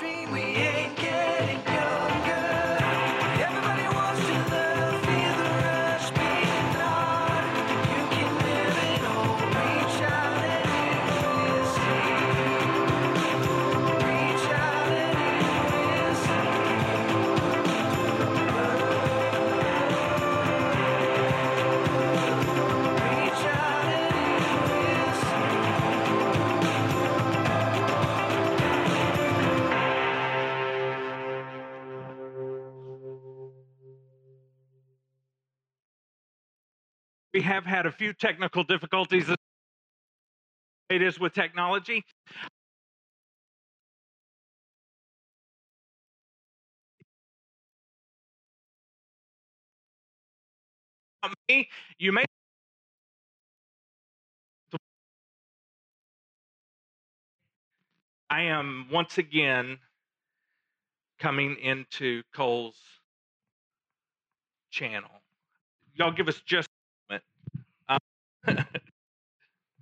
dream we have had a few technical difficulties. It is with technology. Me, you may. I am once again coming into Cole's channel. Y'all give us just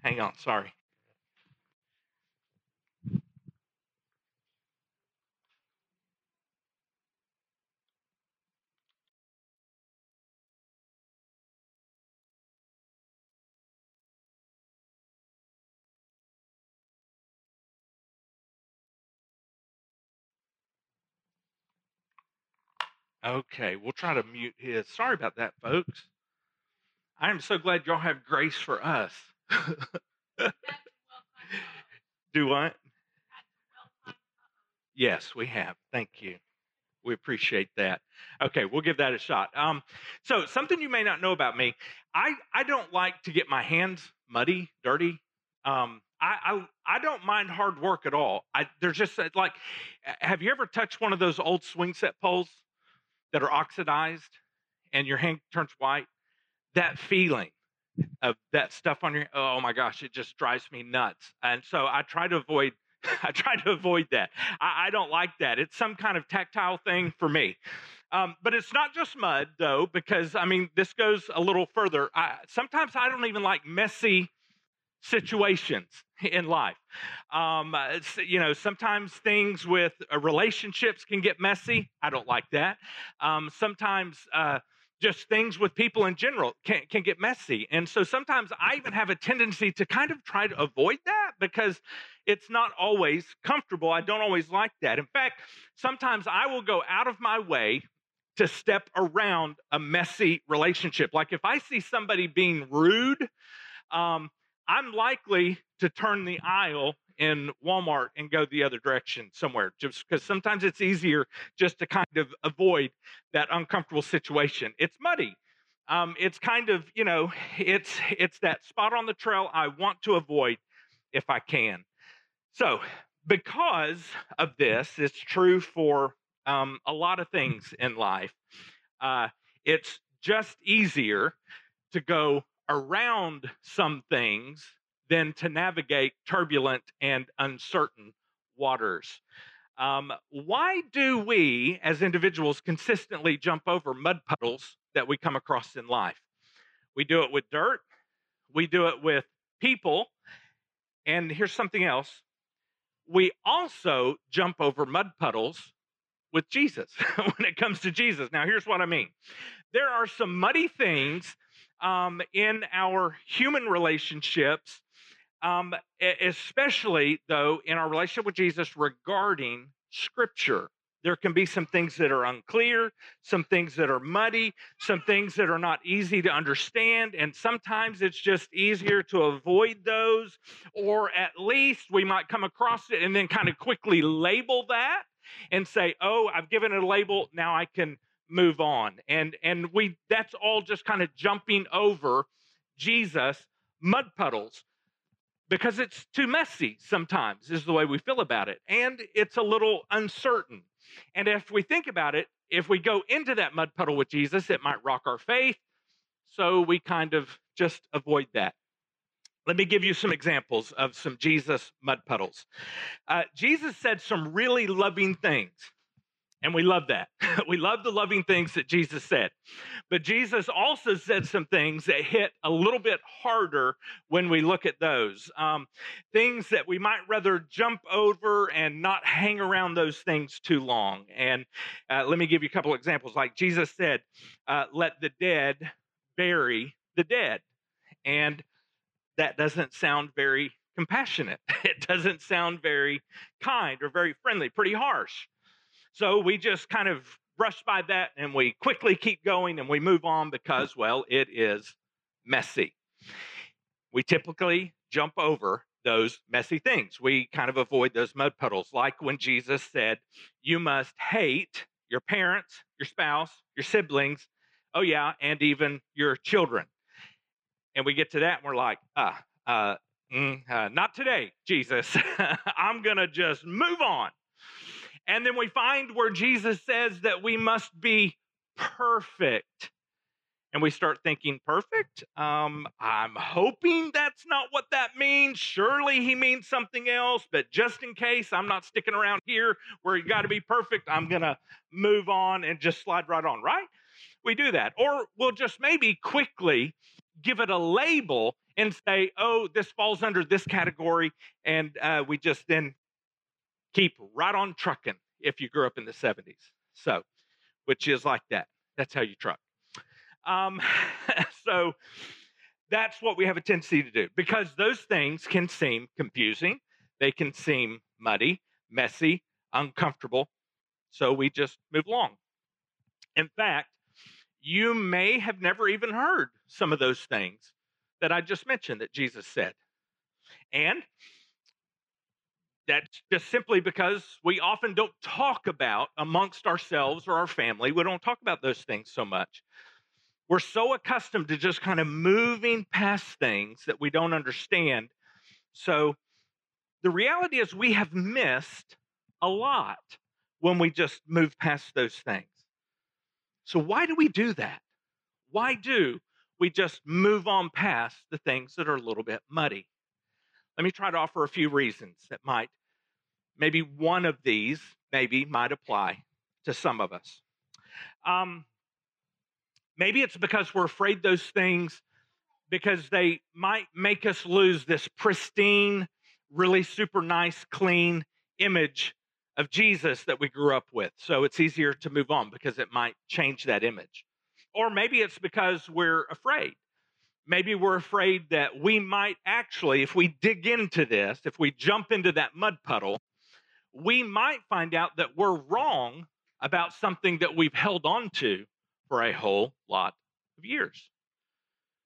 hang on, sorry. Okay, we'll try to mute his. Sorry about that, folks. I am so glad y'all have grace for us. Do what? Yes, we have. Thank you. We appreciate that. Okay, we'll give that a shot. Um, so something you may not know about me, I, I don't like to get my hands muddy, dirty. Um, I, I I don't mind hard work at all. I there's just like, have you ever touched one of those old swing set poles that are oxidized and your hand turns white? That feeling of that stuff on your oh my gosh, it just drives me nuts. And so I try to avoid I try to avoid that. I, I don't like that. It's some kind of tactile thing for me. Um, but it's not just mud, though, because I mean, this goes a little further. I, sometimes I don't even like messy situations in life. Um, uh, you know, sometimes things with uh, relationships can get messy. I don't like that. Um, sometimes uh, just things with people in general can, can get messy. And so sometimes I even have a tendency to kind of try to avoid that because it's not always comfortable. I don't always like that. In fact, sometimes I will go out of my way to step around a messy relationship. Like if I see somebody being rude, um, I'm likely to turn the aisle in Walmart and go the other direction somewhere, just because sometimes it's easier just to kind of avoid that uncomfortable situation. It's muddy. Um, it's kind of, you know, it's it's that spot on the trail I want to avoid if I can. So, because of this, it's true for um, a lot of things in life. Uh, it's just easier to go around some things than to navigate turbulent and uncertain waters. Um, why do we, as individuals, consistently jump over mud puddles that we come across in life? We do it with dirt, we do it with people, and here's something else we also jump over mud puddles with Jesus when it comes to Jesus. Now, here's what I mean there are some muddy things um, in our human relationships, um, especially though in our relationship with Jesus regarding Scripture. There can be some things that are unclear, some things that are muddy, some things that are not easy to understand, and sometimes it's just easier to avoid those, or at least we might come across it and then kind of quickly label that and say, "Oh, I've given it a label, now I can move on." And and we that's all just kind of jumping over Jesus mud puddles because it's too messy sometimes is the way we feel about it and it's a little uncertain. And if we think about it, if we go into that mud puddle with Jesus, it might rock our faith. So we kind of just avoid that. Let me give you some examples of some Jesus mud puddles. Uh, Jesus said some really loving things And we love that. we love the loving things that Jesus said. But Jesus also said some things that hit a little bit harder when we look at those. Um, things that we might rather jump over and not hang around those things too long. And uh, let me give you a couple examples. Like Jesus said, uh, let the dead bury the dead. And that doesn't sound very compassionate. It doesn't sound very kind or very friendly, pretty harsh. So we just kind of brush by that and we quickly keep going and we move on because, well, it is messy. We typically jump over those messy things. We kind of avoid those mud puddles, like when Jesus said, You must hate your parents, your spouse, your siblings, oh, yeah, and even your children. And we get to that and we're like, Ah, uh, mm, uh, not today, Jesus. I'm going to just move on. And then we find where Jesus says that we must be perfect. And we start thinking, perfect? Um, I'm hoping that's not what that means. Surely he means something else, but just in case, I'm not sticking around here where you got to be perfect. I'm going to move on and just slide right on, right? We do that. Or we'll just maybe quickly give it a label and say, oh, this falls under this category. And uh, we just then keep right on trucking if you grew up in the 70s. So, which is like that. That's how you truck. Um, so, that's what we have a tendency to do because those things can seem confusing, they can seem muddy, messy, uncomfortable. So, we just move along. In fact, you may have never even heard some of those things that I just mentioned that Jesus said. And that's just simply because we often don't talk about amongst ourselves or our family, we don't talk about those things so much. We're so accustomed to just kind of moving past things that we don't understand. So the reality is, we have missed a lot when we just move past those things. So, why do we do that? Why do we just move on past the things that are a little bit muddy? Let me try to offer a few reasons that might, maybe one of these, maybe might apply to some of us. Um, maybe it's because we're afraid those things, because they might make us lose this pristine, really super nice, clean image of Jesus that we grew up with. So it's easier to move on because it might change that image. Or maybe it's because we're afraid. Maybe we're afraid that we might actually, if we dig into this, if we jump into that mud puddle, we might find out that we're wrong about something that we've held on to for a whole lot of years.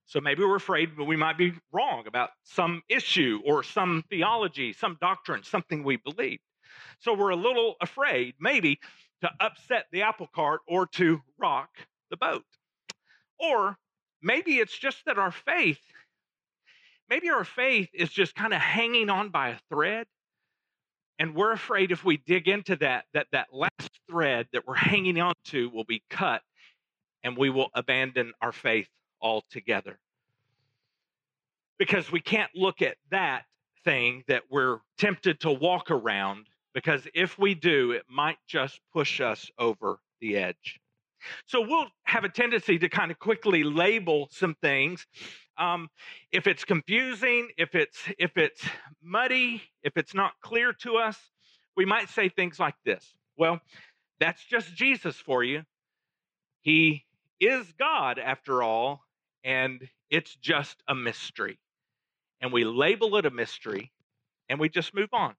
So maybe we're afraid that we might be wrong about some issue or some theology, some doctrine, something we believe. So we're a little afraid, maybe, to upset the apple cart or to rock the boat. Or maybe it's just that our faith, maybe our faith is just kind of hanging on by a thread. And we're afraid if we dig into that, that that last thread that we're hanging on to will be cut and we will abandon our faith altogether. Because we can't look at that thing that we're tempted to walk around, because if we do, it might just push us over the edge. So we'll have a tendency to kind of quickly label some things. Um, if it's confusing, if it's if it's muddy, if it's not clear to us, we might say things like this. Well, that's just Jesus for you. He is God after all, and it's just a mystery. And we label it a mystery and we just move on.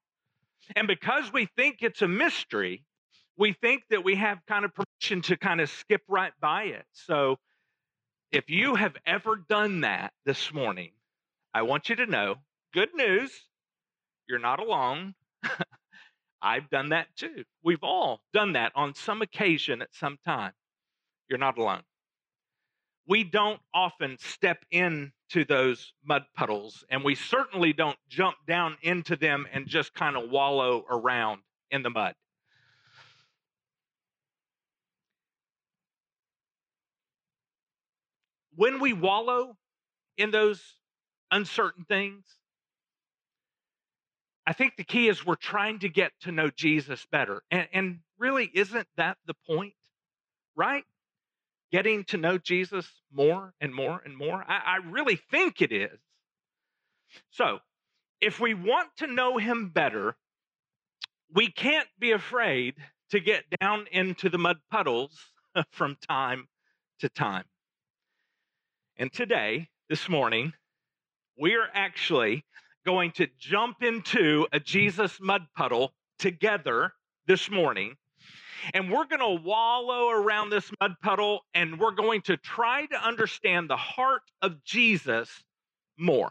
And because we think it's a mystery, we think that we have kind of permission to kind of skip right by it. So if you have ever done that this morning, I want you to know good news, you're not alone. I've done that too. We've all done that on some occasion at some time. You're not alone. We don't often step into those mud puddles, and we certainly don't jump down into them and just kind of wallow around in the mud. When we wallow in those uncertain things, I think the key is we're trying to get to know Jesus better. And, and really, isn't that the point? Right? Getting to know Jesus more and more and more. I, I really think it is. So, if we want to know him better, we can't be afraid to get down into the mud puddles from time to time. And today, this morning, we are actually going to jump into a Jesus mud puddle together this morning. And we're going to wallow around this mud puddle and we're going to try to understand the heart of Jesus more.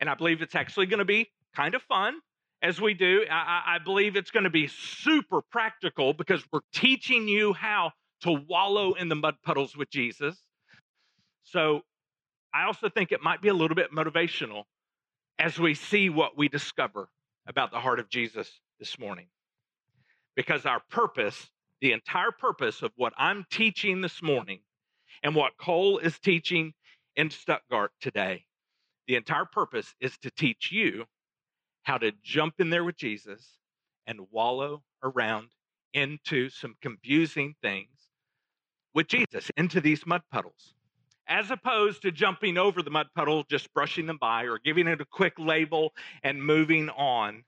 And I believe it's actually going to be kind of fun as we do. I, I believe it's going to be super practical because we're teaching you how to wallow in the mud puddles with Jesus. So I also think it might be a little bit motivational as we see what we discover about the heart of Jesus this morning. Because our purpose, the entire purpose of what I'm teaching this morning and what Cole is teaching in Stuttgart today, the entire purpose is to teach you how to jump in there with Jesus and wallow around into some confusing things with Jesus, into these mud puddles as opposed to jumping over the mud puddle, just brushing them by or giving it a quick label and moving on.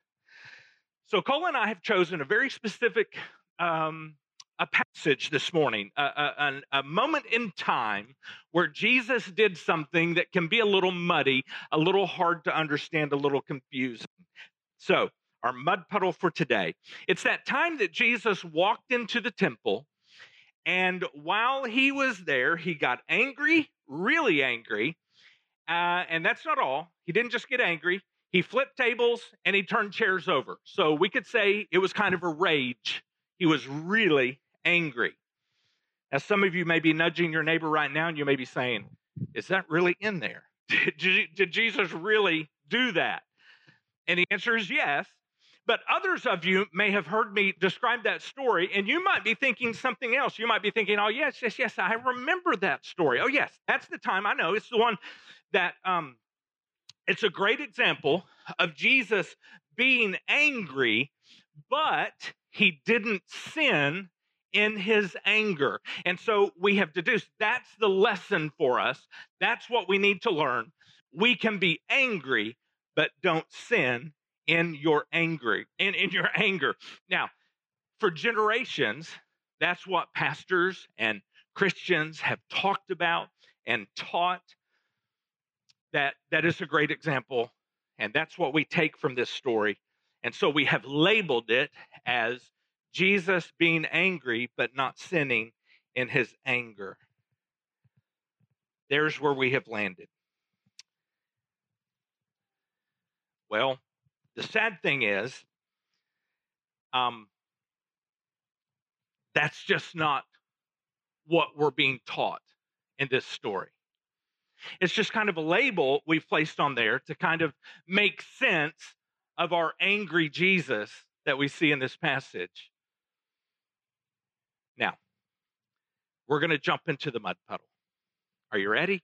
So, Cole and I have chosen a very specific um, a passage this morning, a, a, a, moment in time where Jesus did something that can be a little muddy, a little hard to understand, a little confusing. So, our mud puddle for today. It's that time that Jesus walked into the temple and while he was there, he got angry, really angry. Uh, and that's not all. He didn't just get angry, he flipped tables and he turned chairs over. So we could say it was kind of a rage. He was really angry. Now, some of you may be nudging your neighbor right now and you may be saying, Is that really in there? Did, did Jesus really do that? And the answer is yes. But others of you may have heard me describe that story, and you might be thinking something else. You might be thinking, oh, yes, yes, yes, I remember that story. Oh, yes, that's the time. I know. It's the one that, um, it's a great example of Jesus being angry, but he didn't sin in his anger. And so we have deduced that's the lesson for us. That's what we need to learn. We can be angry, but don't sin in your anger in, in your anger. Now for generations that's what pastors and christians have talked about and taught. That that is a great example and that's what we take from this story. And so we have labeled it as jesus being angry but not sinning in his anger. There's where we have landed. Well the sad thing is, um, that's just not what we're being taught in this story. It's just kind of a label we've placed on there to kind of make sense of our angry Jesus that we see in this passage. Now, we're going to jump into the mud puddle. Are you ready?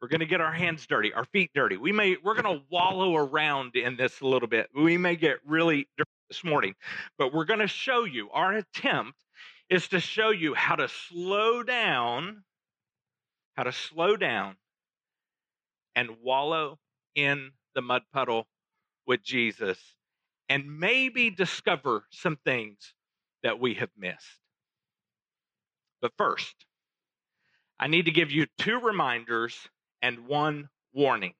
We're going to get our hands dirty, our feet dirty. We may we're going to wallow around in this a little bit. We may get really dirty this morning, but we're going to show you our attempt is to show you how to slow down, how to slow down and wallow in the mud puddle with Jesus and maybe discover some things that we have missed. But first, I need to give you two reminders and one warning.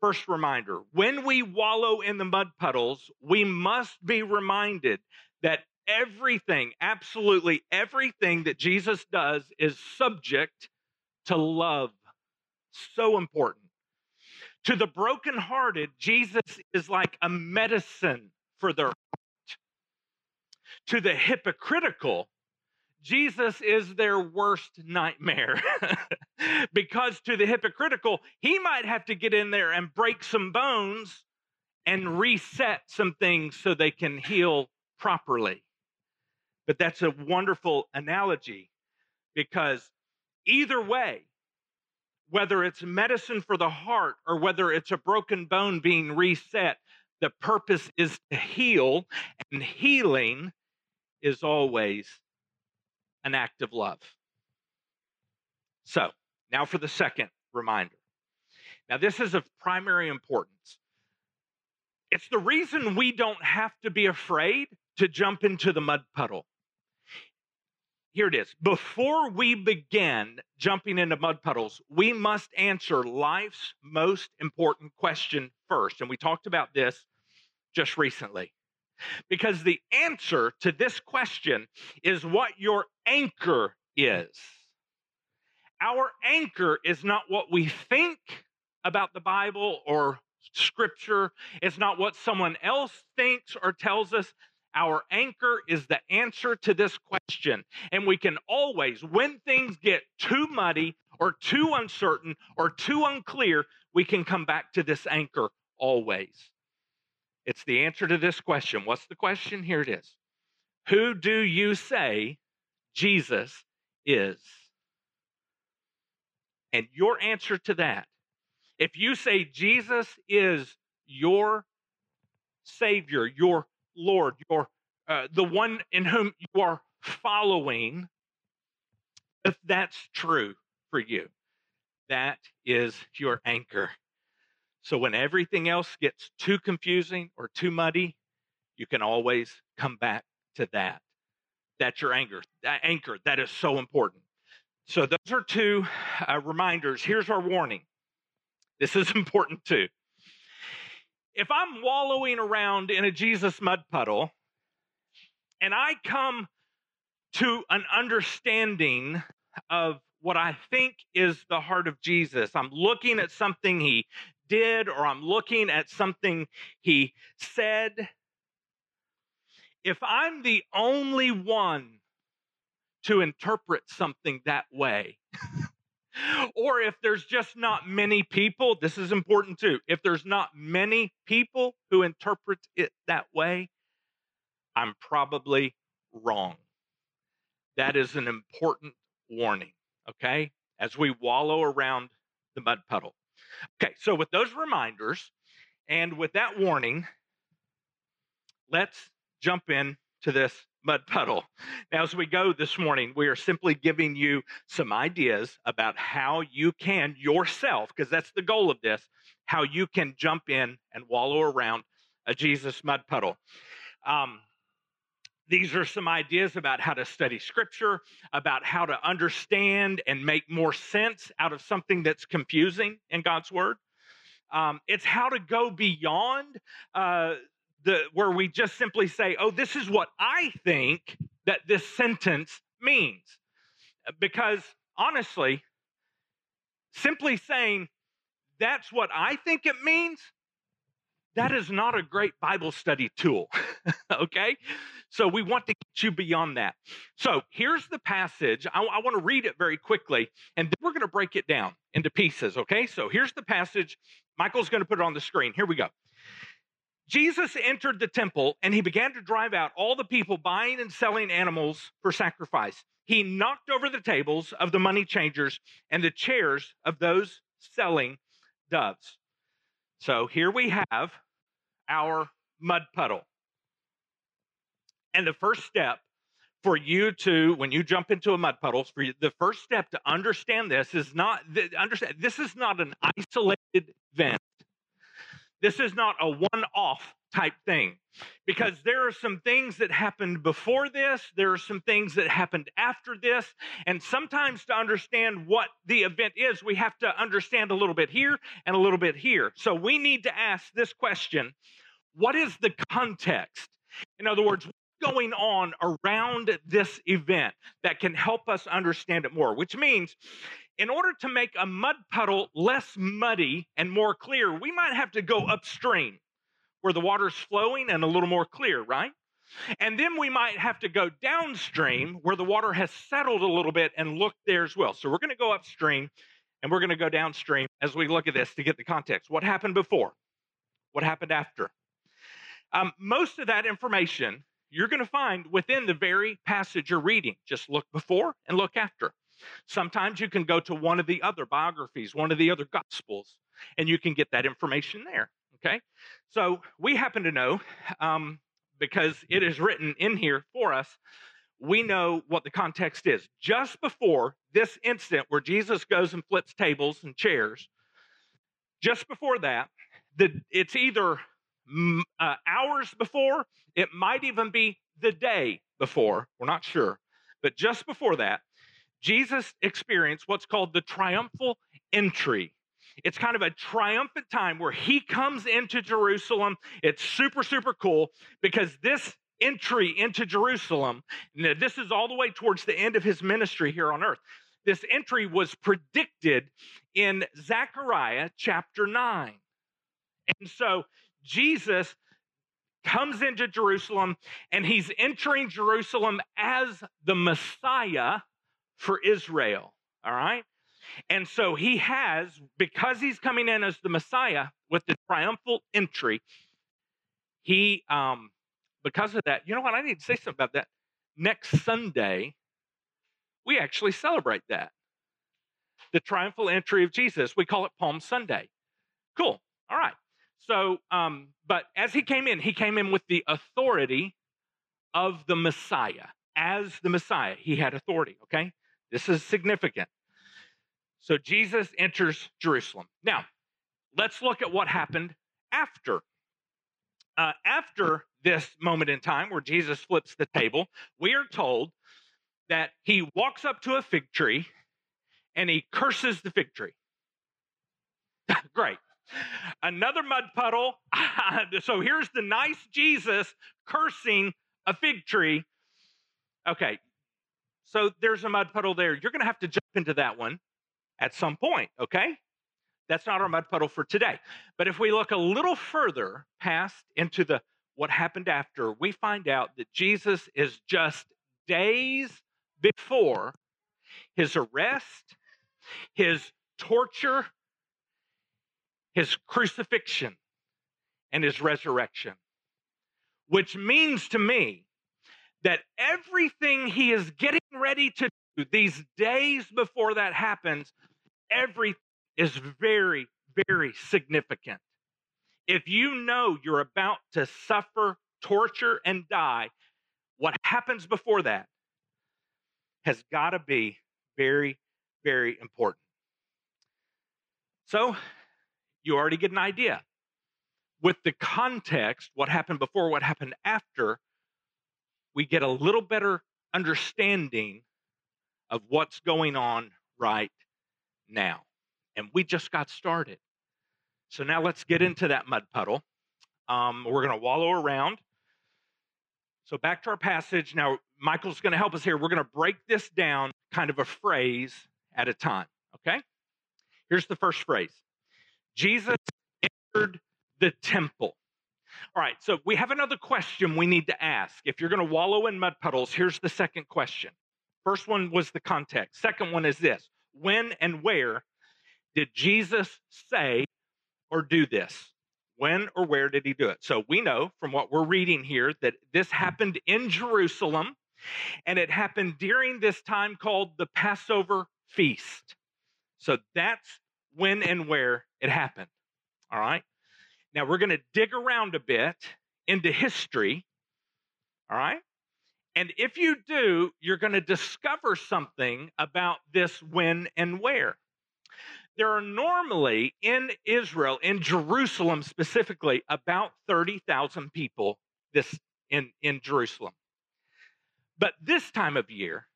First reminder when we wallow in the mud puddles, we must be reminded that everything, absolutely everything that Jesus does is subject to love. So important. To the brokenhearted, Jesus is like a medicine for their heart. To the hypocritical, Jesus is their worst nightmare. because to the hypocritical, he might have to get in there and break some bones and reset some things so they can heal properly. But that's a wonderful analogy because either way, whether it's medicine for the heart or whether it's a broken bone being reset, the purpose is to heal, and healing is always an act of love. So, now for the second reminder. Now, this is of primary importance. It's the reason we don't have to be afraid to jump into the mud puddle. Here it is. Before we begin jumping into mud puddles, we must answer life's most important question first. And we talked about this just recently. Because the answer to this question is what your anchor is. Our anchor is not what we think about the Bible or scripture, it's not what someone else thinks or tells us. Our anchor is the answer to this question. And we can always, when things get too muddy or too uncertain or too unclear, we can come back to this anchor always. It's the answer to this question. What's the question? Here it is Who do you say Jesus is? And your answer to that, if you say Jesus is your Savior, your Lord, your uh, the one in whom you are following, if that's true for you, that is your anchor. So when everything else gets too confusing or too muddy, you can always come back to that. That's your anchor. That anchor that is so important. So those are two uh, reminders. Here's our warning. This is important too. If I'm wallowing around in a Jesus mud puddle and I come to an understanding of what I think is the heart of Jesus, I'm looking at something he did or I'm looking at something he said. If I'm the only one to interpret something that way, or if there's just not many people, this is important too. If there's not many people who interpret it that way, I'm probably wrong. That is an important warning, okay? As we wallow around the mud puddle. Okay, so with those reminders and with that warning, let's jump in to this mud puddle. Now, as we go this morning, we are simply giving you some ideas about how you can yourself, because that's the goal of this, how you can jump in and wallow around a Jesus mud puddle. Um, these are some ideas about how to study scripture, about how to understand and make more sense out of something that's confusing in God's word. Um, it's how to go beyond uh, the where we just simply say, "Oh, this is what I think that this sentence means," because honestly, simply saying that's what I think it means that is not a great Bible study tool. okay? So we want to get you beyond that. So here's the passage. I, I want to read it very quickly, and then we're going to break it down into pieces. Okay? So here's the passage. Michael's going to put it on the screen. Here we go. Jesus entered the temple and he began to drive out all the people buying and selling animals for sacrifice. He knocked over the tables of the money changers and the chairs of those selling doves. So here we have our mud puddle. And the first step for you to, when you jump into a mud puddle, for you, the first step to understand this is not, understand, this is not an isolated event. This is not a one off type thing because there are some things that happened before this, there are some things that happened after this, and sometimes to understand what the event is, we have to understand a little bit here and a little bit here. So we need to ask this question What is the context? In other words, what's going on around this event that can help us understand it more, which means in order to make a mud puddle less muddy and more clear, we might have to go upstream where the water's flowing and a little more clear, right? And then we might have to go downstream where the water has settled a little bit and look there as well. So we're going to go upstream and we're going to go downstream as we look at this to get the context. What happened before? What happened after? Um, most of that information you're going to find within the very passage you're reading. Just look before and look after. Sometimes you can go to one of the other biographies, one of the other gospels, and you can get that information there. Okay? So we happen to know, um, because it is written in here for us, we know what the context is. Just before this incident where Jesus goes and flips tables and chairs, just before that, the, it's either uh, hours before, it might even be the day before, we're not sure, but just before that, Jesus experienced what's called the triumphal entry. It's kind of a triumphant time where he comes into Jerusalem. It's super, super cool because this entry into Jerusalem, this is all the way towards the end of his ministry here on earth. This entry was predicted in Zechariah chapter 9. And so Jesus comes into Jerusalem and he's entering Jerusalem as the Messiah for Israel. All right. And so he has, because he's coming in as the Messiah with the triumphal entry, he, um, because of that, you know what? I need to say something about that. Next Sunday, we actually celebrate that. The triumphal entry of Jesus. We call it Palm Sunday. Cool. All right. So, um, but as he came in, he came in with the authority of the Messiah. As the Messiah, he had authority, okay? This is significant. So Jesus enters Jerusalem. Now, let's look at what happened after. Uh, after this moment in time where Jesus flips the table, we are told that he walks up to a fig tree and he curses the fig tree. Great. Another mud puddle. so here's the nice Jesus cursing a fig tree. Okay. So there's a mud puddle there. You're going to have to jump into that one at some point, okay? That's not our mud puddle for today. But if we look a little further past into the what happened after, we find out that Jesus is just days before his arrest, his torture, his crucifixion, and his resurrection. Which means to me that everything he is getting ready to do these days before that happens, everything is very, very significant. If you know you're about to suffer torture and die, what happens before that has got to be very, very important. So, you already get an idea. With the context, what happened before, what happened after, we get a little better understanding of what's going on right now. And we just got started. So now let's get into that mud puddle. Um, we're going to wallow around. So back to our passage. Now, Michael's going to help us here. We're going to break this down kind of a phrase at a time. Okay? Here's the first phrase Jesus entered the temple. All right, so we have another question we need to ask. If you're going to wallow in mud puddles, here's the second question. First one was the context. Second one is this When and where did Jesus say or do this? When or where did he do it? So we know from what we're reading here that this happened in Jerusalem and it happened during this time called the Passover feast. So that's when and where it happened. All right. Now we're going to dig around a bit into history. All right. And if you do, you're going to discover something about this when and where. There are normally in Israel, in Jerusalem specifically, about 30,000 people this in, in Jerusalem. But this time of year,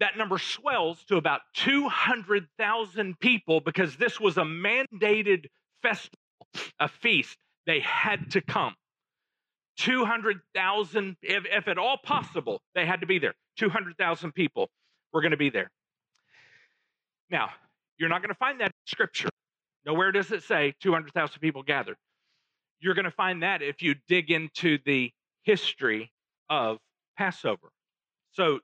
that number swells to about 200,000 people because this was a mandated festival, a feast. They had to come. 200,000, if, if at all possible, they had to be there. 200,000 people were going to be there. Now, you're not going to find that in scripture. Nowhere does it say 200,000 people gathered. You're going to find that if you dig into the history of Passover. So,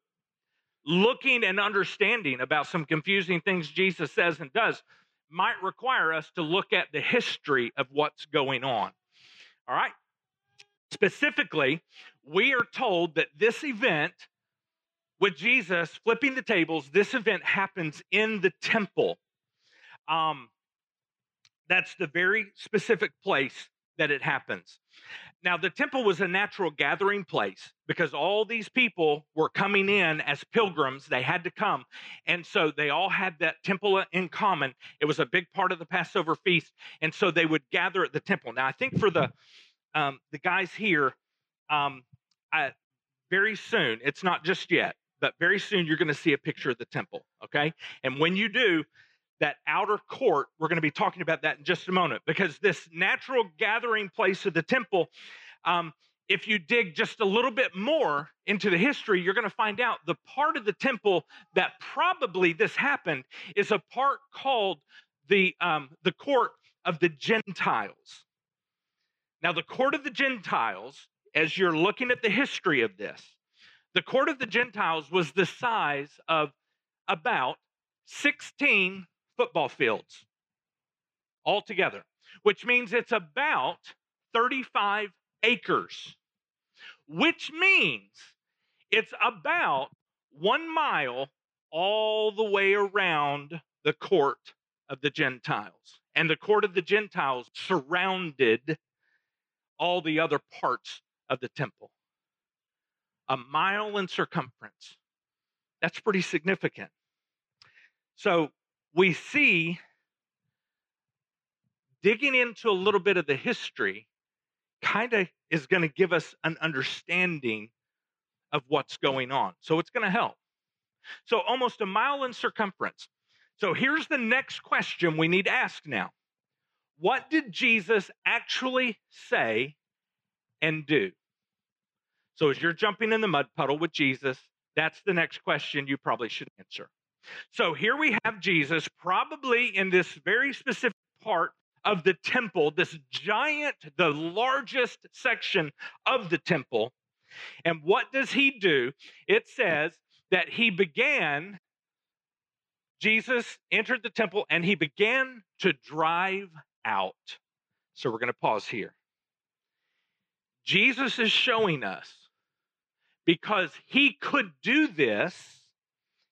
looking and understanding about some confusing things Jesus says and does might require us to look at the history of what's going on. All right? Specifically, we are told that this event with Jesus flipping the tables, this event happens in the temple. Um, that's the very specific place that it happens. Now, the temple was a natural gathering place because all these people were coming in as pilgrims. They had to come. And so they all had that temple in common. It was a big part of the Passover feast. And so they would gather at the temple. Now, I think for the, um, the guys here, um, I, very soon, it's not just yet, but very soon you're going to see a picture of the temple. Okay. And when you do, that outer court, we're going to be talking about that in just a moment because this natural gathering place of the temple, um, if you dig just a little bit more into the history, you're going to find out the part of the temple that probably this happened is a part called the, um, the court of the Gentiles. Now, the court of the Gentiles, as you're looking at the history of this, the court of the Gentiles was the size of about 16 football fields altogether, which means it's about 35 acres, which means it's about one mile all the way around the court of the Gentiles. And the court of the Gentiles surrounded all the other parts of the temple. A mile in circumference. That's pretty significant. So we see digging into a little bit of the history kind of is going to give us an understanding of what's going on. So it's going to help. So almost a mile in circumference. So here's the next question we need to ask now. What did Jesus actually say and do? So as you're jumping in the mud puddle with Jesus, that's the next question you probably should answer. So here we have Jesus, probably in this very specific part of the temple, this giant, the largest section of the temple. And what does he do? It says that he began, Jesus entered the temple and he began to drive out. So we're going to pause here. Jesus is showing us because he could do this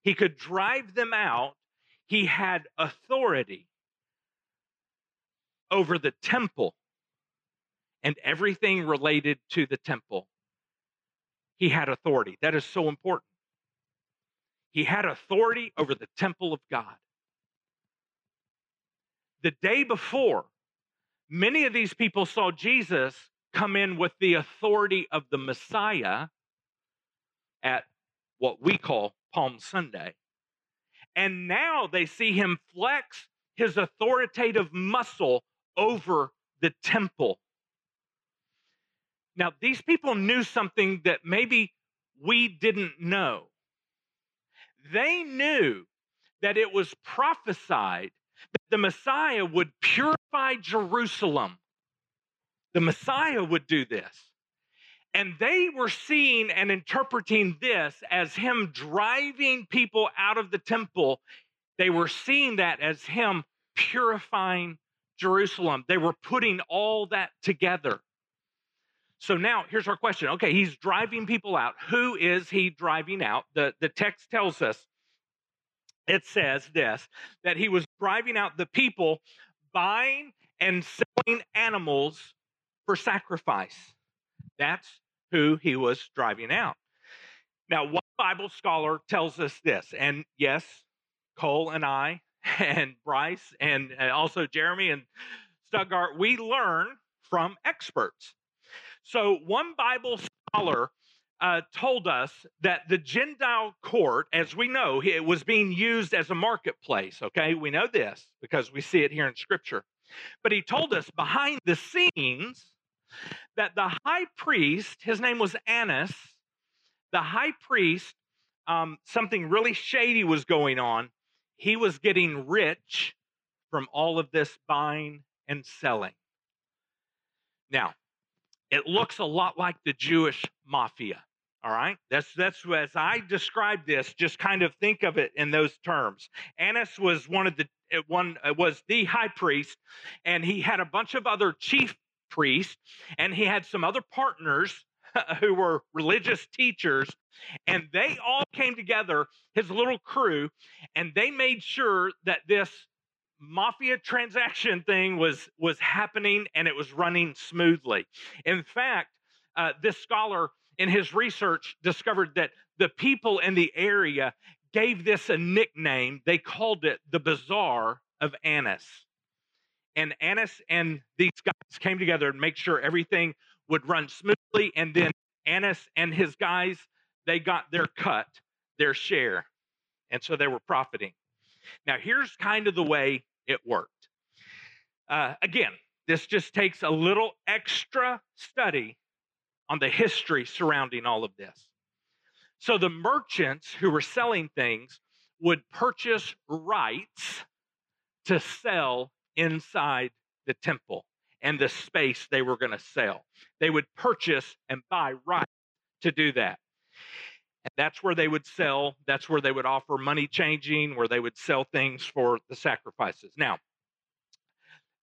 he could drive them out. He had authority over the temple and everything related to the temple. He had authority. That is so important. He had authority over the temple of God. The day before, many of these people saw Jesus come in with the authority of the Messiah at what we call Palm Sunday. And now they see him flex his authoritative muscle over the temple. Now, these people knew something that maybe we didn't know. They knew that it was prophesied that the Messiah would purify Jerusalem. The Messiah would do this. And they were seeing and interpreting this as him driving people out of the temple. They were seeing that as him purifying Jerusalem. They were putting all that together. So now here's our question. Okay, he's driving people out. Who is he driving out? The, the text tells us, it says this, that he was driving out the people buying and selling animals for sacrifice. That's who he was driving out. Now, one Bible scholar tells us this, and yes, Cole and I, and Bryce, and, and also Jeremy and Stuttgart, we learn from experts. So, one Bible scholar uh, told us that the Gentile court, as we know, it was being used as a marketplace. Okay, we know this because we see it here in Scripture. But he told us behind the scenes, that the high priest, his name was Annas, the high priest, um, something really shady was going on. He was getting rich from all of this buying and selling. Now, it looks a lot like the Jewish mafia. All right, that's that's as I describe this. Just kind of think of it in those terms. Annas was one of the one was the high priest, and he had a bunch of other chief priests, and he had some other partners who were religious teachers, and they all came together, his little crew, and they made sure that this mafia transaction thing was was happening and it was running smoothly. In fact, uh, this scholar in his research discovered that the people in the area gave this a nickname. They called it the Bazaar of Annas. And Annas and these guys came together and make sure everything would run smoothly. And then Annas and his guys, they got their cut, their share. And so they were profiting. Now, here's kind of the way it worked. Uh, again, this just takes a little extra study on the history surrounding all of this. So the merchants who were selling things would purchase rights to sell inside the temple and the space they were going to sell. They would purchase and buy rights to do that. And that's where they would sell, that's where they would offer money changing, where they would sell things for the sacrifices. Now,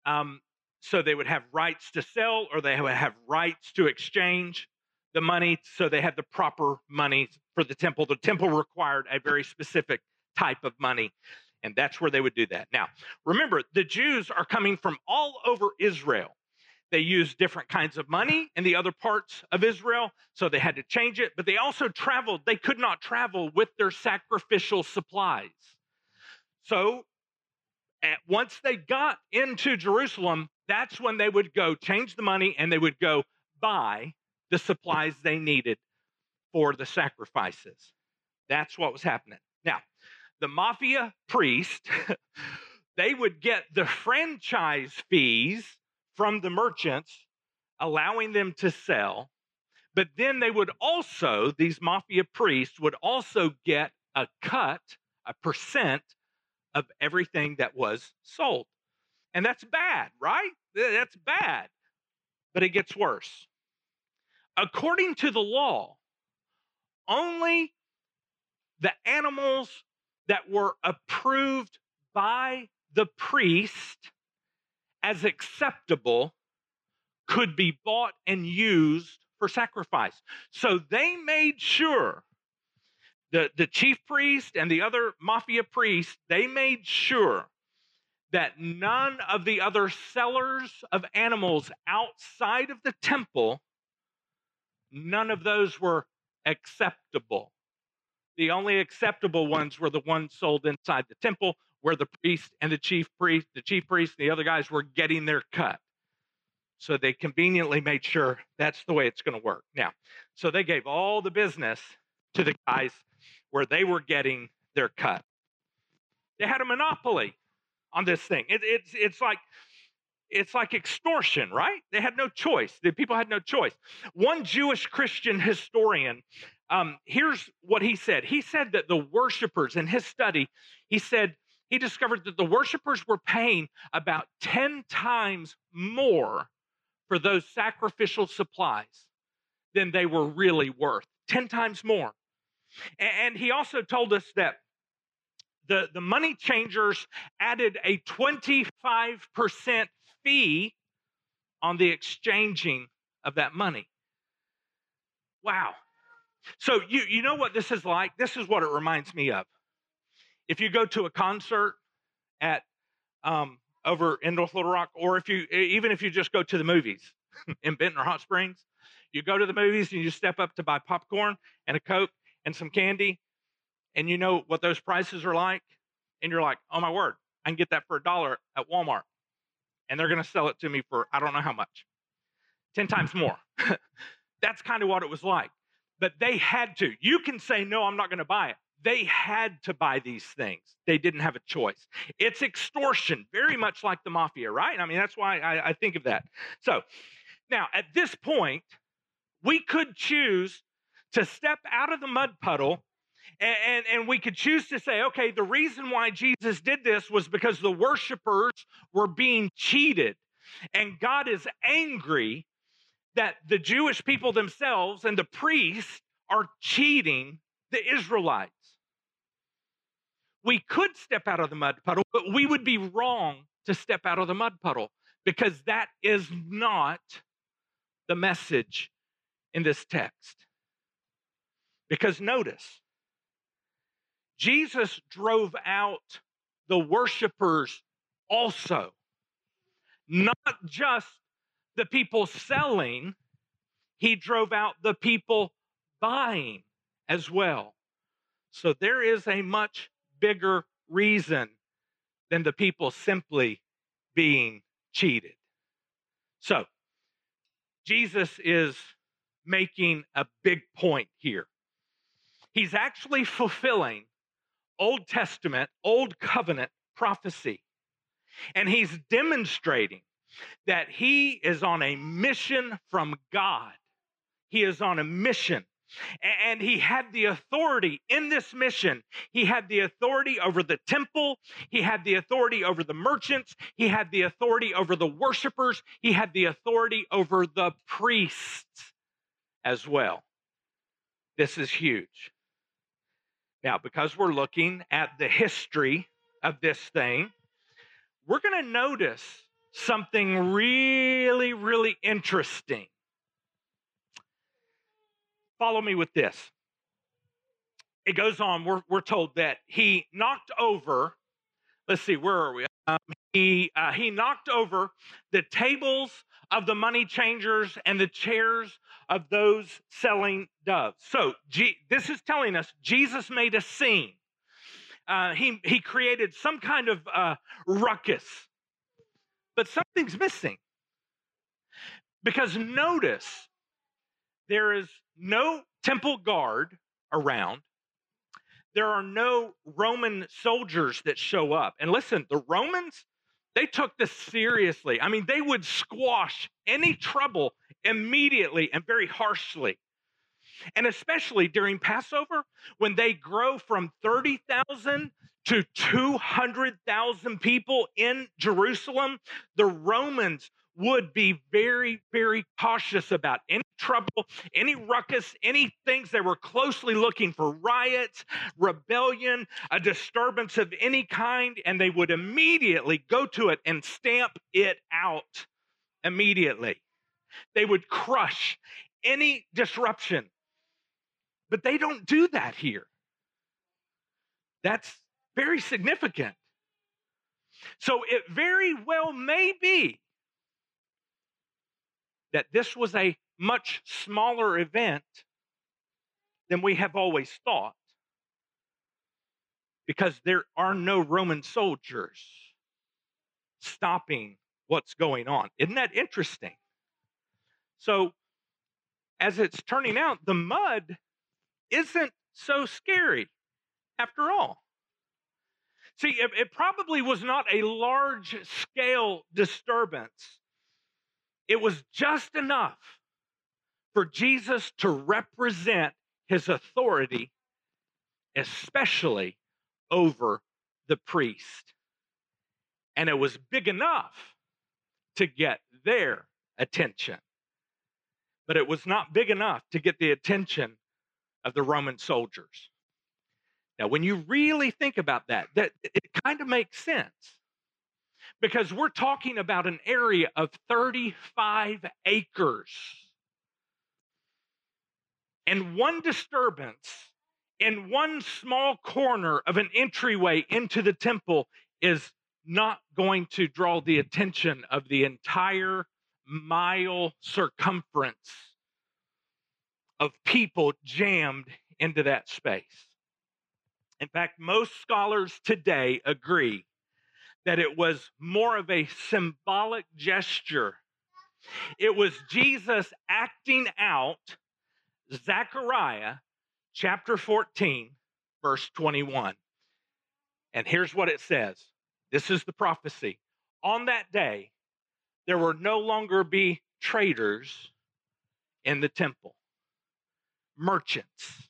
um, so they would have rights to sell or they would have rights to exchange the money so they had the proper money for the temple. The temple required a very specific type of money, and that's where they would do that. Now, remember, the Jews are coming from all over Israel. They used different kinds of money in the other parts of Israel, so they had to change it, but they also traveled. They could not travel with their sacrificial supplies. So, at, once they got into Jerusalem, that's when they would go change the money and they would go buy the supplies they needed for the sacrifices. That's what was happening. Now, the mafia priest, they would get the franchise fees from the merchants, allowing them to sell. But then they would also, these mafia priests would also get a cut, a percent of everything that was sold. And that's bad, right? That's bad. But it gets worse. According to the law, only the animals that were approved by the priest as acceptable could be bought and used for sacrifice. So they made sure the, the chief priest and the other mafia priests, they made sure that none of the other sellers of animals outside of the temple, none of those were acceptable. The only acceptable ones were the ones sold inside the temple where the priest and the chief priest, the chief priest and the other guys were getting their cut. So they conveniently made sure that's the way it's going to work. Now, so they gave all the business to the guys where they were getting their cut. They had a monopoly on this thing. It, it's it's like it's like extortion, right? They had no choice. The people had no choice. One Jewish Christian historian, um, here's what he said. He said that the worshipers in his study, he said he discovered that the worshipers were paying about 10 times more for those sacrificial supplies than they were really worth. 10 times more. And he also told us that the, the money changers added a 25% fee on the exchanging of that money. Wow. So, you, you know what this is like? This is what it reminds me of. If you go to a concert at um, over in North Little Rock, or if you even if you just go to the movies in Benton or Hot Springs, you go to the movies and you step up to buy popcorn and a Coke and some candy, and you know what those prices are like, and you're like, oh my word, I can get that for a dollar at Walmart. And they're going to sell it to me for I don't know how much 10 times more. That's kind of what it was like. But they had to. You can say, no, I'm not going to buy it. They had to buy these things. They didn't have a choice. It's extortion, very much like the mafia, right? I mean, that's why I, I think of that. So now at this point, we could choose to step out of the mud puddle and, and, and, we could choose to say, okay, the reason why Jesus did this was because the worshipers were being cheated. And God is angry that the Jewish people themselves and the priests are cheating the Israelites. We could step out of the mud puddle, but we would be wrong to step out of the mud puddle because that is not the message in this text. Because notice, Jesus drove out the worshipers also, not just the people selling, he drove out the people buying as well. So there is a much bigger reason than the people simply being cheated. So, Jesus is making a big point here. He's actually fulfilling Old Testament, Old Covenant prophecy. And he's demonstrating that he is on a mission from God. He is on a mission. And he had the authority in this mission. He had the authority over the temple. He had the authority over the merchants. He had the authority over the worshipers. He had the authority over the priests as well. This is huge. Now, because we're looking at the history of this thing, we're going to notice something really, really interesting. Follow me with this. It goes on, we're, we're told that he knocked over, let's see, where are we? Um, he, uh, he knocked over the tables of the money changers and the chairs of those selling doves. So, G- this is telling us Jesus made a scene. Uh, he, he created some kind of uh, ruckus, but something's missing. Because notice, there is no temple guard around. There are no Roman soldiers that show up. And listen, the Romans, they took this seriously. I mean, they would squash any trouble immediately and very harshly. And especially during Passover, when they grow from 30,000 to 200,000 people in Jerusalem, the Romans would be very, very cautious about any trouble, any ruckus, any things they were closely looking for riots, rebellion, a disturbance of any kind, and they would immediately go to it and stamp it out immediately. They would crush any disruption. But they don't do that here. That's very significant. So it very well may be that this was a much smaller event than we have always thought because there are no Roman soldiers stopping what's going on. Isn't that interesting? So, as it's turning out, the mud isn't so scary after all. See, it, it probably was not a large scale disturbance, it was just enough for Jesus to represent his authority, especially over the priest. And it was big enough to get their attention. But it was not big enough to get the attention of the Roman soldiers. Now, when you really think about that, that it kind of makes sense because we're talking about an area of 35 acres. And one disturbance in one small corner of an entryway into the temple is not going to draw the attention of the entire mile circumference of people jammed into that space. In fact, most scholars today agree that it was more of a symbolic gesture. It was Jesus acting out Zechariah chapter 14, verse 21. And here's what it says this is the prophecy. On that day, there will no longer be traders in the temple, merchants,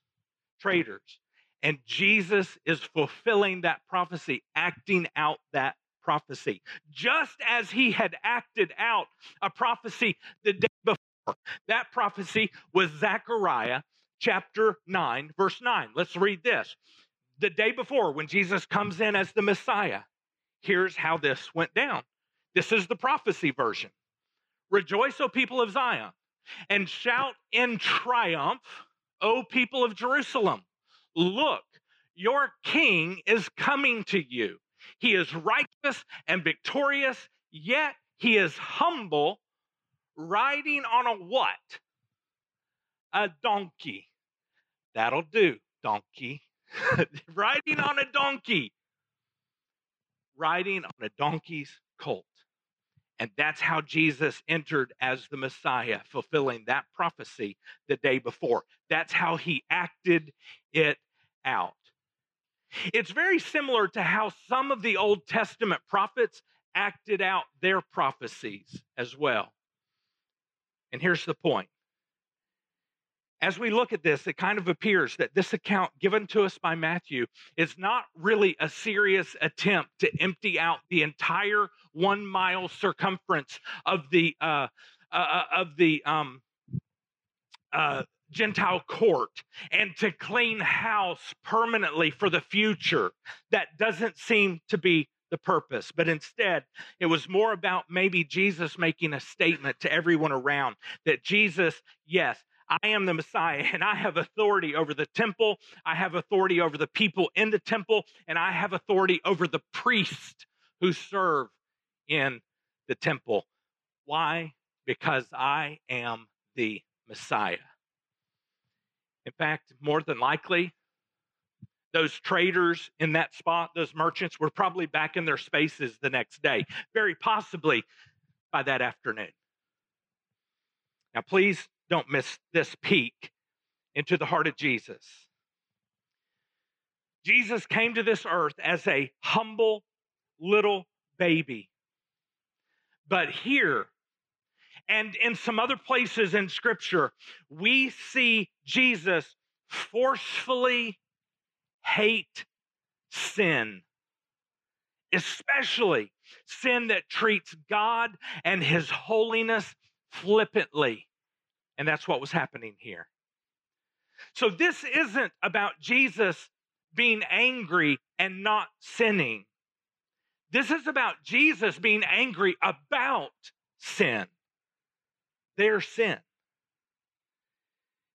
traders. And Jesus is fulfilling that prophecy, acting out that prophecy, just as he had acted out a prophecy the day before. That prophecy was Zechariah chapter 9, verse 9. Let's read this. The day before, when Jesus comes in as the Messiah, here's how this went down. This is the prophecy version. Rejoice, O people of Zion. and shout in triumph, O people of Jerusalem. Look, your king is coming to you. He is righteous and victorious, yet he is humble, riding on a what? A donkey. That'll do, donkey. riding on a donkey. Riding on a donkey's colt. And that's how Jesus entered as the Messiah, fulfilling that prophecy the day before. That's how he acted it out. It's very similar to how some of the Old Testament prophets acted out their prophecies as well. And here's the point. As we look at this, it kind of appears that this account given to us by Matthew is not really a serious attempt to empty out the entire one mile circumference of the uh, uh, of the um, uh, Gentile court and to clean house permanently for the future. That doesn't seem to be the purpose, but instead, it was more about maybe Jesus making a statement to everyone around that Jesus, yes, I am the Messiah and I have authority over the temple. I have authority over the people in the temple and I have authority over the priests who serve in the temple. Why? Because I am the Messiah. In fact, more than likely, those traders in that spot, those merchants, were probably back in their spaces the next day, very possibly by that afternoon. Now, please don't miss this peek into the heart of Jesus. Jesus came to this earth as a humble little baby. But here, and in some other places in Scripture, we see Jesus forcefully hate sin, especially sin that treats God and His holiness flippantly. And that's what was happening here. So, this isn't about Jesus being angry and not sinning. This is about Jesus being angry about sin, their sin.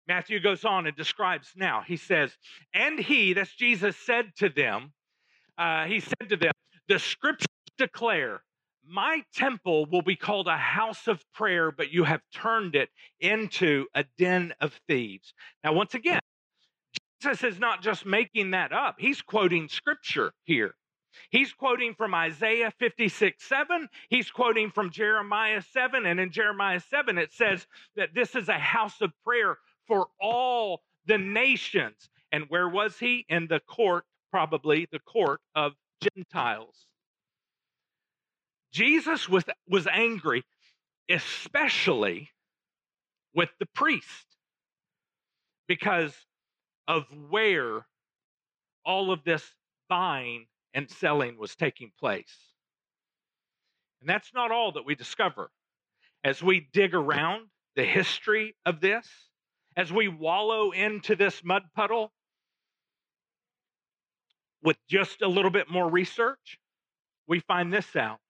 Matthew goes on and describes now. He says, And he, that's Jesus, said to them, uh, He said to them, The scriptures declare, My temple will be called a house of prayer, but you have turned it into a den of thieves. Now, once again, Jesus is not just making that up, he's quoting scripture here. He's quoting from Isaiah 56 7. He's quoting from Jeremiah 7. And in Jeremiah 7, it says that this is a house of prayer for all the nations. And where was he? In the court, probably the court of Gentiles. Jesus was, was angry, especially with the priest, because of where all of this buying and selling was taking place. And that's not all that we discover. As we dig around the history of this, as we wallow into this mud puddle with just a little bit more research, we find this out.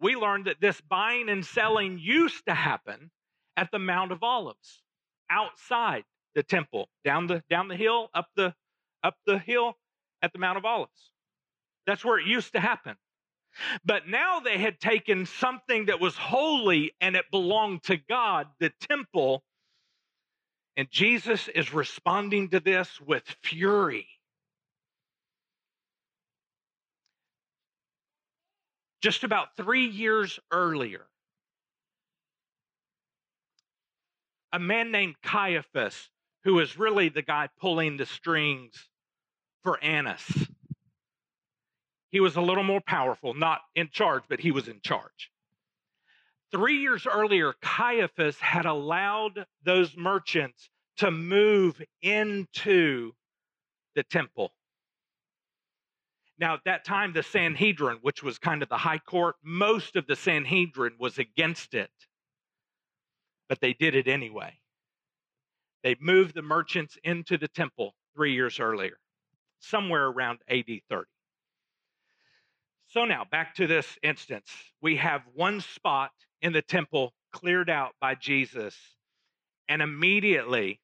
We learned that this buying and selling used to happen at the Mount of Olives, outside the temple, down the down the hill, up the up the hill at the Mount of Olives. That's where it used to happen. But now they had taken something that was holy and it belonged to God, the temple, and Jesus is responding to this with fury. Just about three years earlier, a man named Caiaphas, who was really the guy pulling the strings for Annas, he was a little more powerful, not in charge, but he was in charge. Three years earlier, Caiaphas had allowed those merchants to move into the temple. Now, at that time, the Sanhedrin, which was kind of the high court, most of the Sanhedrin was against it. But they did it anyway. They moved the merchants into the temple three years earlier, somewhere around AD 30. So now, back to this instance. We have one spot in the temple cleared out by Jesus, and immediately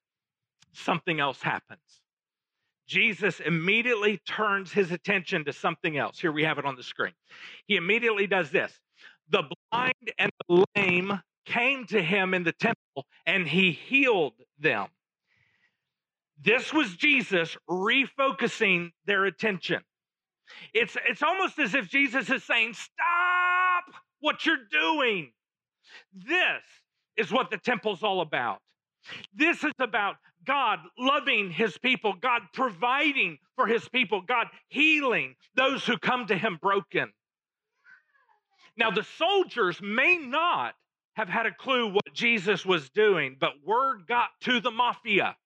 something else happens. Jesus immediately turns his attention to something else. Here we have it on the screen. He immediately does this. The blind and the lame came to him in the temple and he healed them. This was Jesus refocusing their attention. It's, it's almost as if Jesus is saying, Stop what you're doing. This is what the temple's all about. This is about God loving his people, God providing for his people, God healing those who come to him broken. Now, the soldiers may not have had a clue what Jesus was doing, but word got to the mafia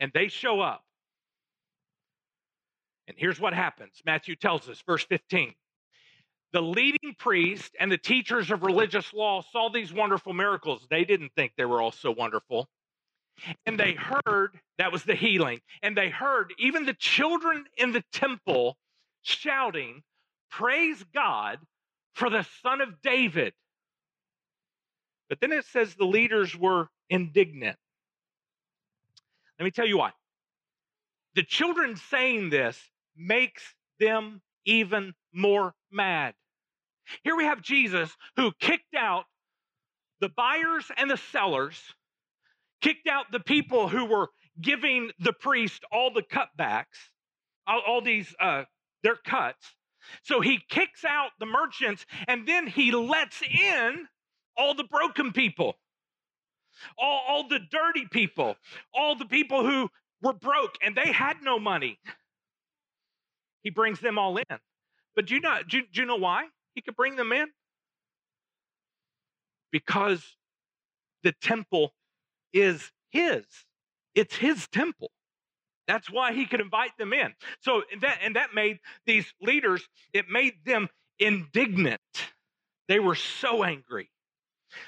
and they show up. And here's what happens Matthew tells us, verse 15. The leading priest and the teachers of religious law saw these wonderful miracles. They didn't think they were all so wonderful. And they heard that was the healing. And they heard even the children in the temple shouting, Praise God for the Son of David. But then it says the leaders were indignant. Let me tell you why. The children saying this makes them even more mad. Here we have Jesus who kicked out the buyers and the sellers, kicked out the people who were giving the priest all the cutbacks, all, all these uh, their cuts. So he kicks out the merchants and then he lets in all the broken people, all, all the dirty people, all the people who were broke and they had no money. He brings them all in. But do you know, do, do you know why he could bring them in? Because the temple is his. It's his temple. That's why he could invite them in. So and that and that made these leaders, it made them indignant. They were so angry.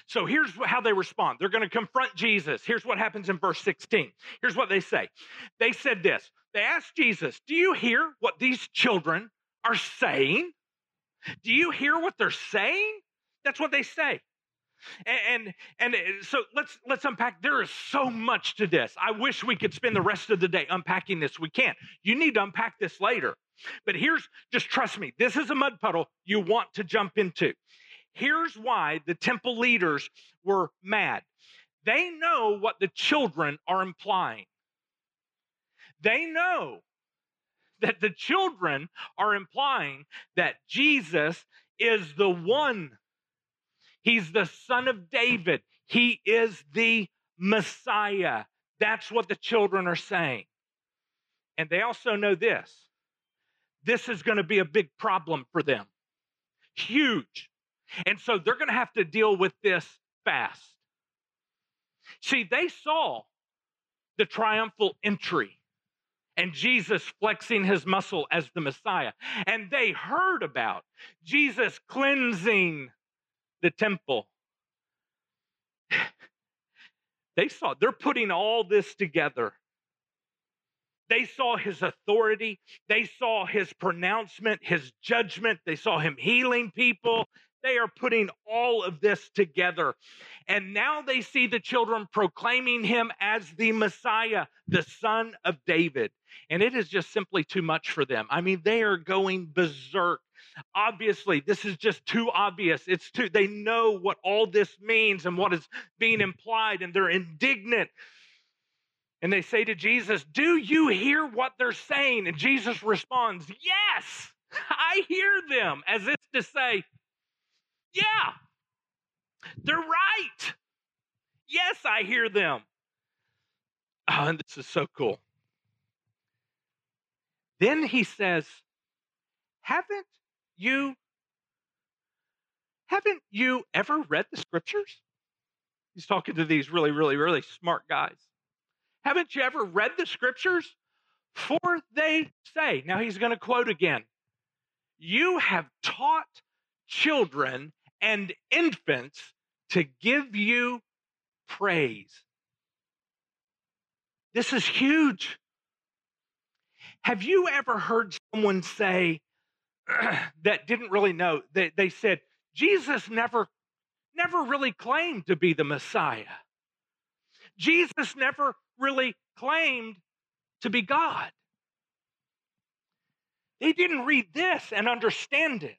So here's how they respond. They're going to confront Jesus. Here's what happens in verse 16. Here's what they say. They said this. They asked Jesus, "Do you hear what these children are saying? Do you hear what they're saying?" That's what they say. And, and and uh, so let's let's unpack. There is so much to this. I wish we could spend the rest of the day unpacking this. We can't. You need to unpack this later. But here's just trust me. This is a mud puddle you want to jump into. Here's why the temple leaders were mad. They know what the children are implying. They know that the children are implying that Jesus is the one He's the son of David. He is the Messiah. That's what the children are saying. And they also know this this is going to be a big problem for them. Huge. And so they're going to have to deal with this fast. See, they saw the triumphal entry and Jesus flexing his muscle as the Messiah. And they heard about Jesus cleansing the temple. They saw, they're putting all this together. They saw his authority. They saw his pronouncement, his judgment. They saw him healing people. They are putting all of this together. And now they see the children proclaiming him as the Messiah, the son of David. And it is just simply too much for them. I mean, they are going berserk. Obviously, this is just too obvious. It's too, they know what all this means and what is being implied, and they're indignant. And they say to Jesus, Do you hear what they're saying? And Jesus responds, Yes, I hear them, as if to say, Yeah, they're right. Yes, I hear them. Oh, and this is so cool. Then he says, Haven't you haven't you ever read the scriptures? He's talking to these really, really, really smart guys. Haven't you ever read the scriptures? For they say, now he's going to quote again, you have taught children and infants to give you praise. This is huge. Have you ever heard someone say that didn't really know? They, they said, Jesus never, never really claimed to be the Messiah. Jesus never really claimed to be God. They didn't read this and understand it.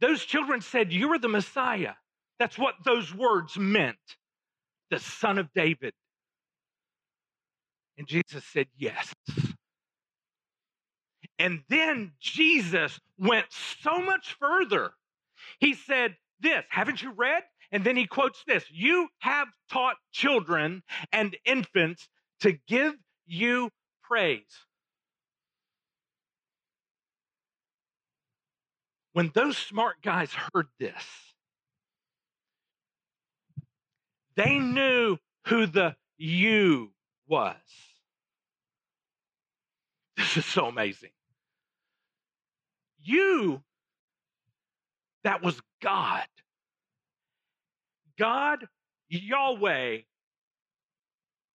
Those children said, You are the Messiah. That's what those words meant the Son of David. And Jesus said, Yes. And then Jesus went so much further. He said, This, haven't you read? And then he quotes this You have taught children and infants to give you praise. When those smart guys heard this, they knew who the you was. This is so amazing. You, that was God. God, Yahweh,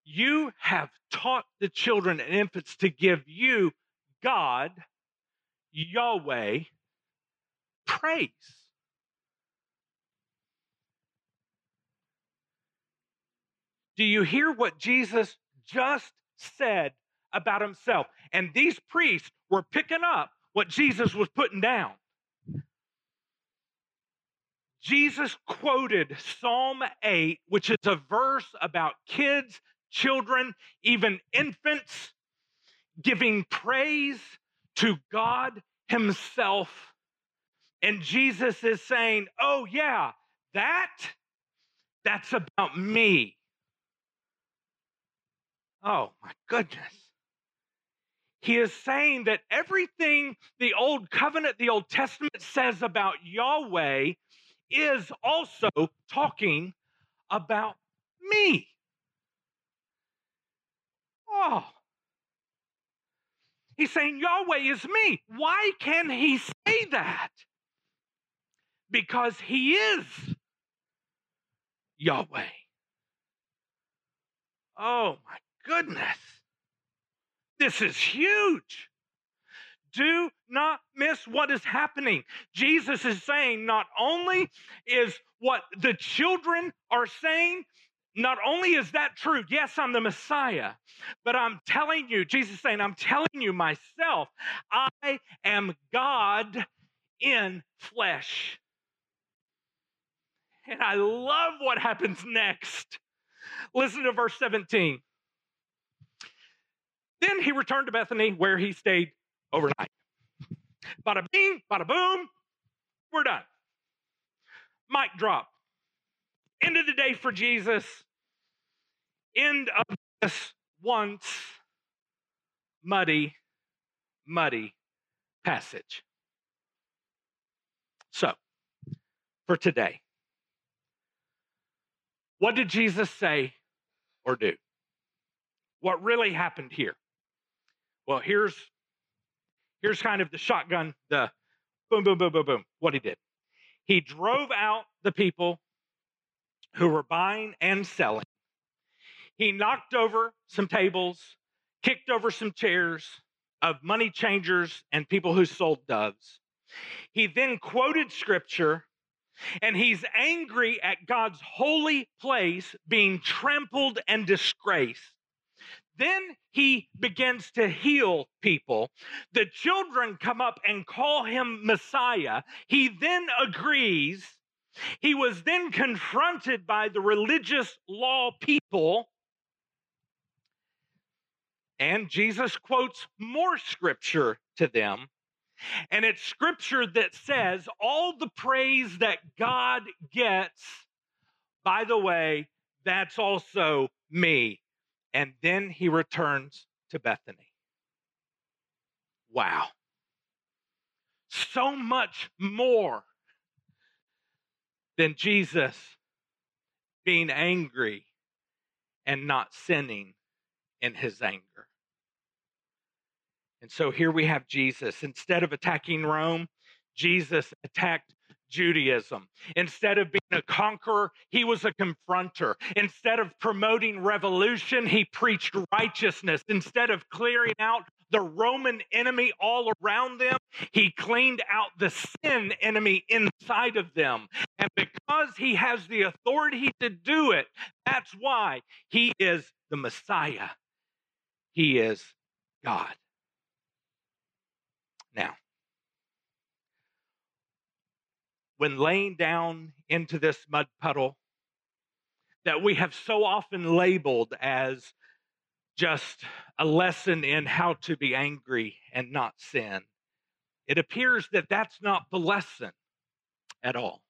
you have taught the children and infants to give you, God, Yahweh, praise. Do you hear what Jesus just said about himself? And these priests were picking up what Jesus was putting down. Jesus quoted Psalm 8, which is a verse about kids, children, even infants giving praise to God Himself. And Jesus is saying, Oh, yeah, that, that's about me. Oh, my goodness. He is saying that everything the Old Covenant, the Old Testament says about Yahweh is also talking about me. Oh. He's saying Yahweh is me. Why can he say that? Because he is Yahweh. Oh my goodness. This is huge. Do not miss what is happening. Jesus is saying not only is what the children are saying, not only is that true, yes, I'm the Messiah, but I'm telling you, Jesus saying, I'm telling you myself, I am God in flesh. And I love what happens next. Listen to verse 17. Then he returned to Bethany where he stayed overnight. Bada bing, bada boom, we're done. Mic drop. End of the day for Jesus. End of this once muddy, muddy passage. So, for today, what did Jesus say or do? What really happened here? Well, here's here's kind of the shotgun, the boom, boom, boom, boom, boom. What he did. He drove out the people who were buying and selling. He knocked over some tables, kicked over some chairs of money changers and people who sold doves. He then quoted scripture and he's angry at God's holy place being trampled and disgraced. Then he begins to heal people. The children come up and call him Messiah. He then agrees. He was then confronted by the religious law people. And Jesus quotes more scripture to them. And it's scripture that says all the praise that God gets, by the way, that's also me and then he returns to Bethany. Wow. So much more than Jesus being angry and not sinning in his anger. And so here we have Jesus. Instead of attacking Rome, Jesus attacked Judaism. Instead of being a conqueror, he was a confronter. Instead of promoting revolution, he preached righteousness. Instead of clearing out the Roman enemy all around them. He cleaned out the sin enemy inside of them. And because he has the authority to do it, that's why he is the Messiah. He is God. Now, when laying down into this mud puddle that we have so often labeled as just a lesson in how to be angry and not sin, it appears that that's not the lesson at all.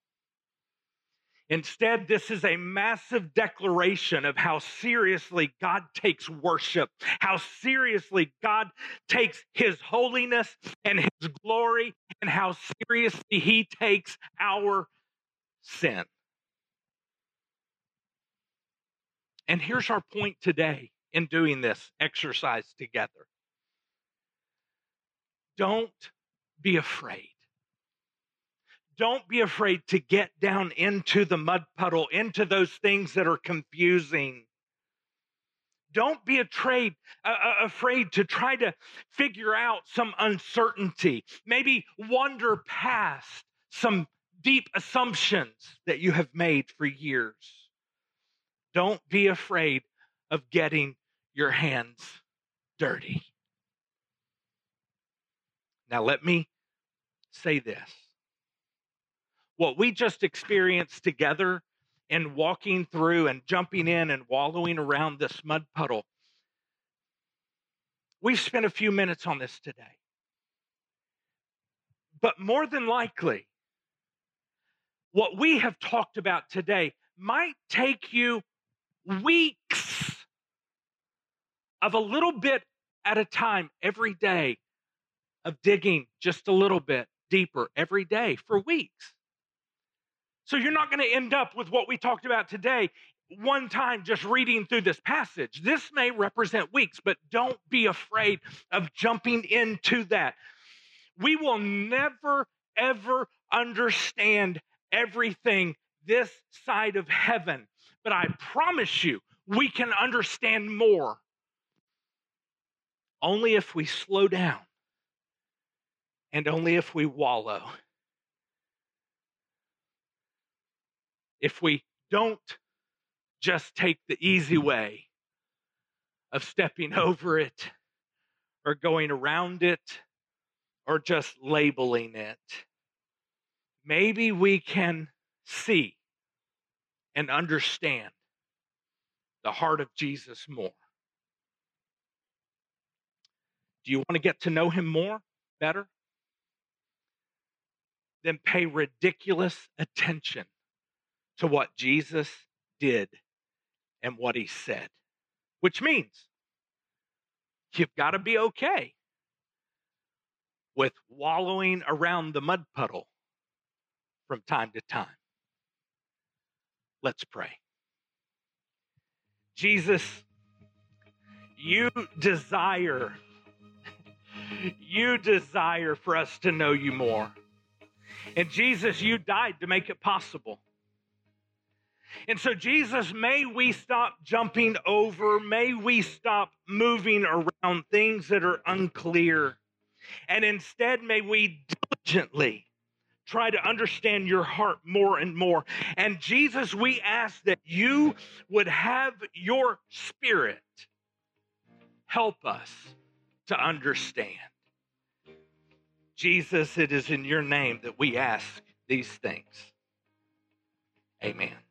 Instead, this is a massive declaration of how seriously God takes worship, how seriously God takes his holiness and his glory, and how seriously he takes our sin. And here's our point today in doing this exercise together don't be afraid. Don't be afraid to get down into the mud puddle, into those things that are confusing. Don't be afraid, uh, afraid to try to figure out some uncertainty. Maybe wander past some deep assumptions that you have made for years. Don't be afraid of getting your hands dirty. Now, let me say this what we just experienced together in walking through and jumping in and wallowing around this mud puddle, we've spent a few minutes on this today. But more than likely, what we have talked about today might take you weeks of a little bit at a time every day of digging just a little bit deeper every day for weeks. So you're not going to end up with what we talked about today one time just reading through this passage. This may represent weeks, but don't be afraid of jumping into that. We will never, ever understand everything this side of heaven, but I promise you, we can understand more only if we slow down and only if we wallow. If we don't just take the easy way of stepping over it or going around it or just labeling it, maybe we can see and understand the heart of Jesus more. Do you want to get to know him more, better? Then pay ridiculous attention to what Jesus did and what he said, which means you've got to be okay with wallowing around the mud puddle from time to time. Let's pray. Jesus, you desire, you desire for us to know you more. And Jesus, you died to make it possible. And so, Jesus, may we stop jumping over, may we stop moving around things that are unclear. And instead, may we diligently try to understand your heart more and more. And Jesus, we ask that you would have your spirit help us to understand. Jesus, it is in your name that we ask these things. Amen.